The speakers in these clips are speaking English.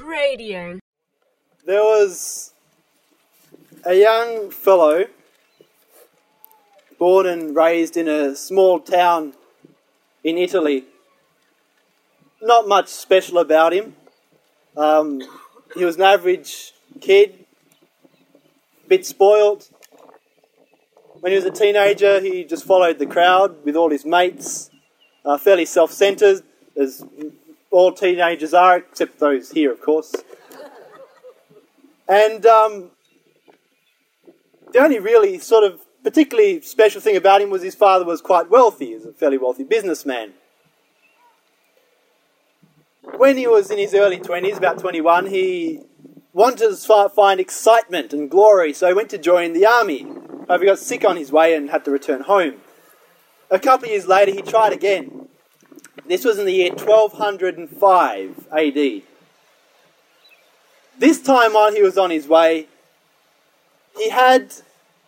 Radio. There was a young fellow born and raised in a small town in Italy. Not much special about him. Um, he was an average kid, bit spoilt. When he was a teenager, he just followed the crowd with all his mates, uh, fairly self centered, as all teenagers are, except those here, of course. And um, the only really sort of particularly special thing about him was his father was quite wealthy. He was a fairly wealthy businessman. When he was in his early 20s, about 21, he wanted to find excitement and glory, so he went to join the army. However, he got sick on his way and had to return home. A couple of years later, he tried again. This was in the year 1205 AD. This time while he was on his way, he had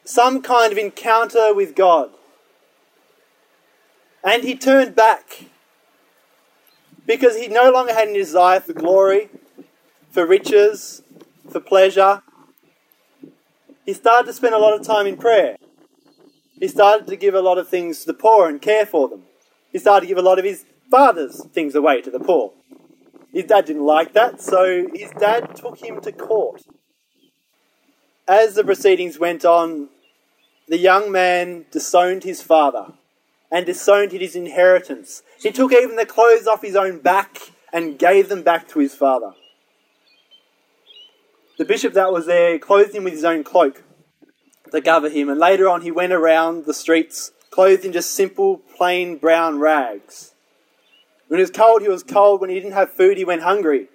some kind of encounter with God. And he turned back because he no longer had any desire for glory, for riches, for pleasure. He started to spend a lot of time in prayer. He started to give a lot of things to the poor and care for them. He started to give a lot of his father's things away to the poor. His dad didn't like that, so his dad took him to court. As the proceedings went on, the young man disowned his father and disowned his inheritance. He took even the clothes off his own back and gave them back to his father. The bishop that was there clothed him with his own cloak to cover him, and later on he went around the streets clothed in just simple, plain brown rags. When it was cold, he was cold. When he didn't have food, he went hungry.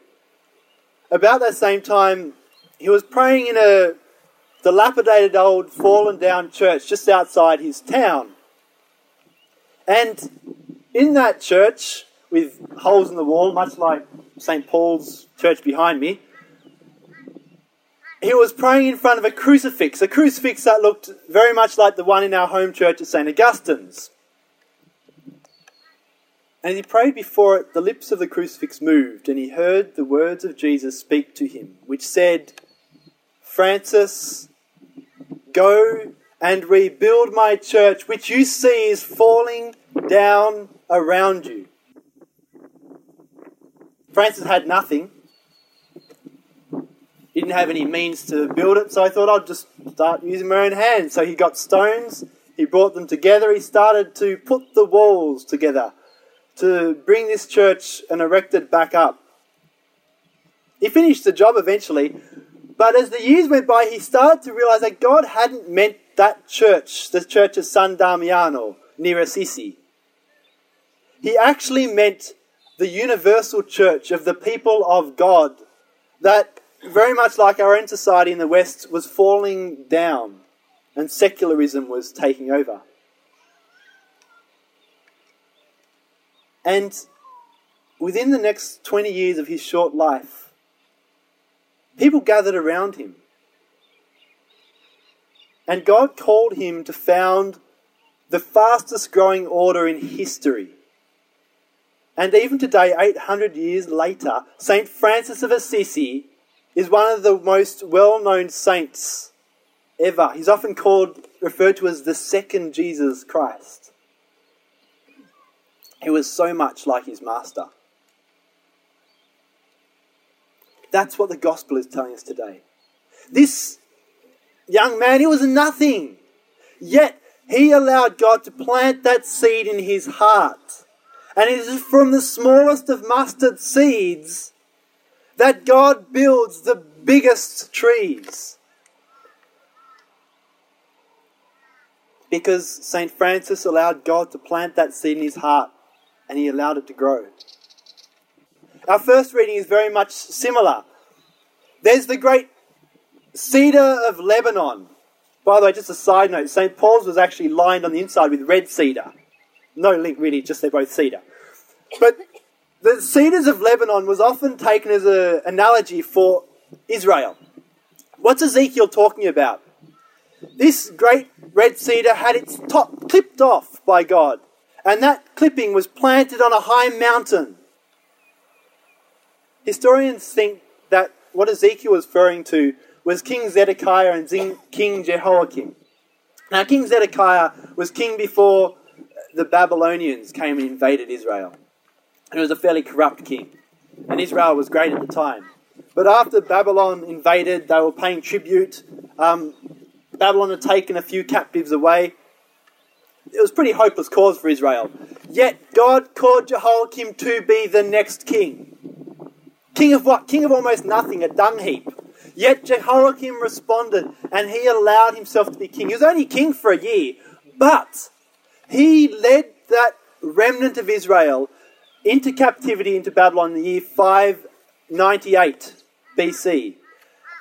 About that same time, he was praying in a dilapidated old fallen down church just outside his town. And in that church, with holes in the wall, much like St. Paul's church behind me, he was praying in front of a crucifix, a crucifix that looked very much like the one in our home church at St. Augustine's. And as he prayed before it, the lips of the crucifix moved, and he heard the words of Jesus speak to him, which said, Francis, go and rebuild my church, which you see is falling down around you. Francis had nothing. He didn't have any means to build it, so I thought I'd just start using my own hands. So he got stones, he brought them together, he started to put the walls together to bring this church and erect it back up. He finished the job eventually, but as the years went by, he started to realize that God hadn't meant that church, the church of San Damiano near Assisi. He actually meant the universal church of the people of God that, very much like our own society in the West, was falling down and secularism was taking over. And within the next 20 years of his short life, people gathered around him. And God called him to found the fastest growing order in history. And even today, 800 years later, St. Francis of Assisi is one of the most well known saints ever. He's often called, referred to as the second Jesus Christ. He was so much like his master. That's what the gospel is telling us today. This young man, he was nothing. Yet he allowed God to plant that seed in his heart. And it is from the smallest of mustard seeds that God builds the biggest trees. Because St. Francis allowed God to plant that seed in his heart and he allowed it to grow. Our first reading is very much similar. There's the great cedar of Lebanon. By the way, just a side note, St. Paul's was actually lined on the inside with red cedar. No link really, just they're both cedar. But the cedars of Lebanon was often taken as an analogy for Israel. What's Ezekiel talking about? This great red cedar had its top clipped off by God and that clipping was planted on a high mountain. Historians think that what Ezekiel was referring to was King Zedekiah and King Jehoiakim. Now, King Zedekiah was king before the Babylonians came and invaded Israel. And he was a fairly corrupt king. And Israel was great at the time. But after Babylon invaded, they were paying tribute. Um, Babylon had taken a few captives away. It was pretty hopeless cause for Israel. Yet God called Jehoiakim to be the next king. King of what? King of almost nothing, a dung heap. Yet Jehoiakim responded and he allowed himself to be king. He was only king for a year, but he led that remnant of Israel into captivity into Babylon in the year 598 BC.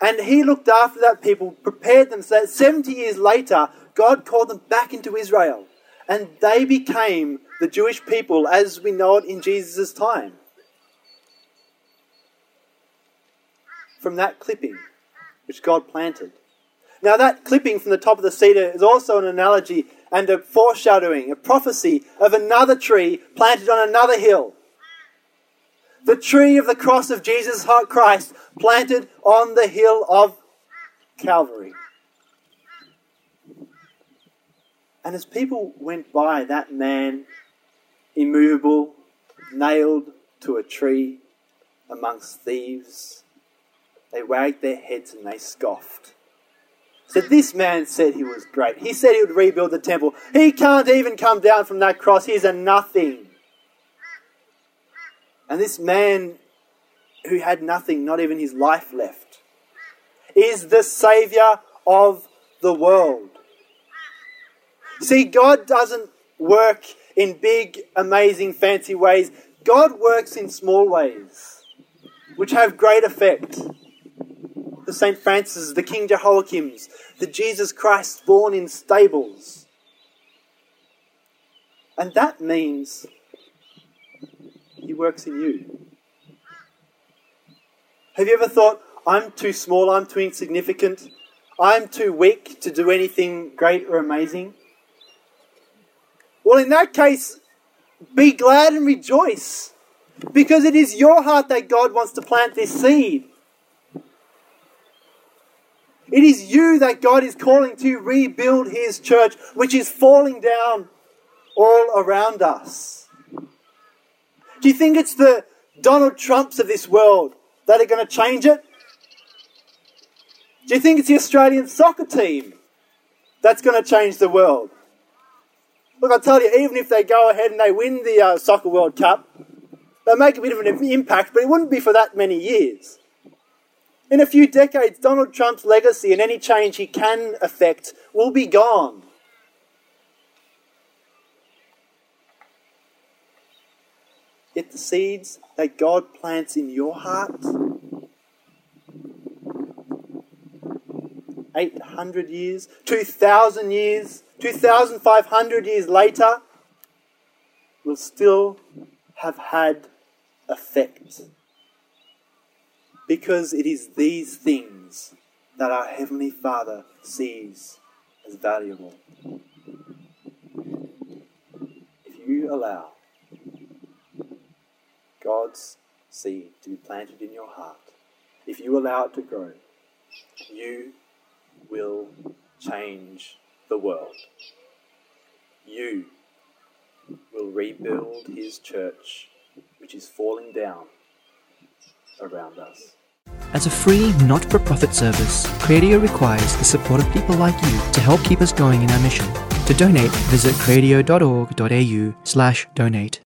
And he looked after that people, prepared them so that 70 years later, God called them back into Israel. And they became the Jewish people as we know it in Jesus' time. From that clipping, which God planted. Now, that clipping from the top of the cedar is also an analogy and a foreshadowing, a prophecy of another tree planted on another hill. The tree of the cross of Jesus Christ planted on the hill of Calvary. And as people went by, that man, immovable, nailed to a tree amongst thieves, they wagged their heads and they scoffed. So this man said he was great. He said he would rebuild the temple. He can't even come down from that cross. He's a nothing. And this man who had nothing, not even his life left, is the Savior of the world. See, God doesn't work in big, amazing, fancy ways. God works in small ways, which have great effect. The St. Francis, the King Jehoiakims, the Jesus Christ born in stables. And that means He works in you. Have you ever thought, I'm too small, I'm too insignificant, I'm too weak to do anything great or amazing? Well, in that case, be glad and rejoice because it is your heart that God wants to plant this seed. It is you that God is calling to rebuild His church, which is falling down all around us. Do you think it's the Donald Trumps of this world that are going to change it? Do you think it's the Australian soccer team that's going to change the world? Look, I tell you, even if they go ahead and they win the uh, Soccer World Cup, they'll make a bit of an impact, but it wouldn't be for that many years. In a few decades, Donald Trump's legacy and any change he can affect will be gone. Yet the seeds that God plants in your heart, 800 years, 2,000 years, 2,500 years later, will still have had effect. Because it is these things that our Heavenly Father sees as valuable. If you allow God's seed to be planted in your heart, if you allow it to grow, you will change the world. You will rebuild his church, which is falling down around us. As a free, not for profit service, Cradio requires the support of people like you to help keep us going in our mission. To donate, visit cradio.org.au slash donate.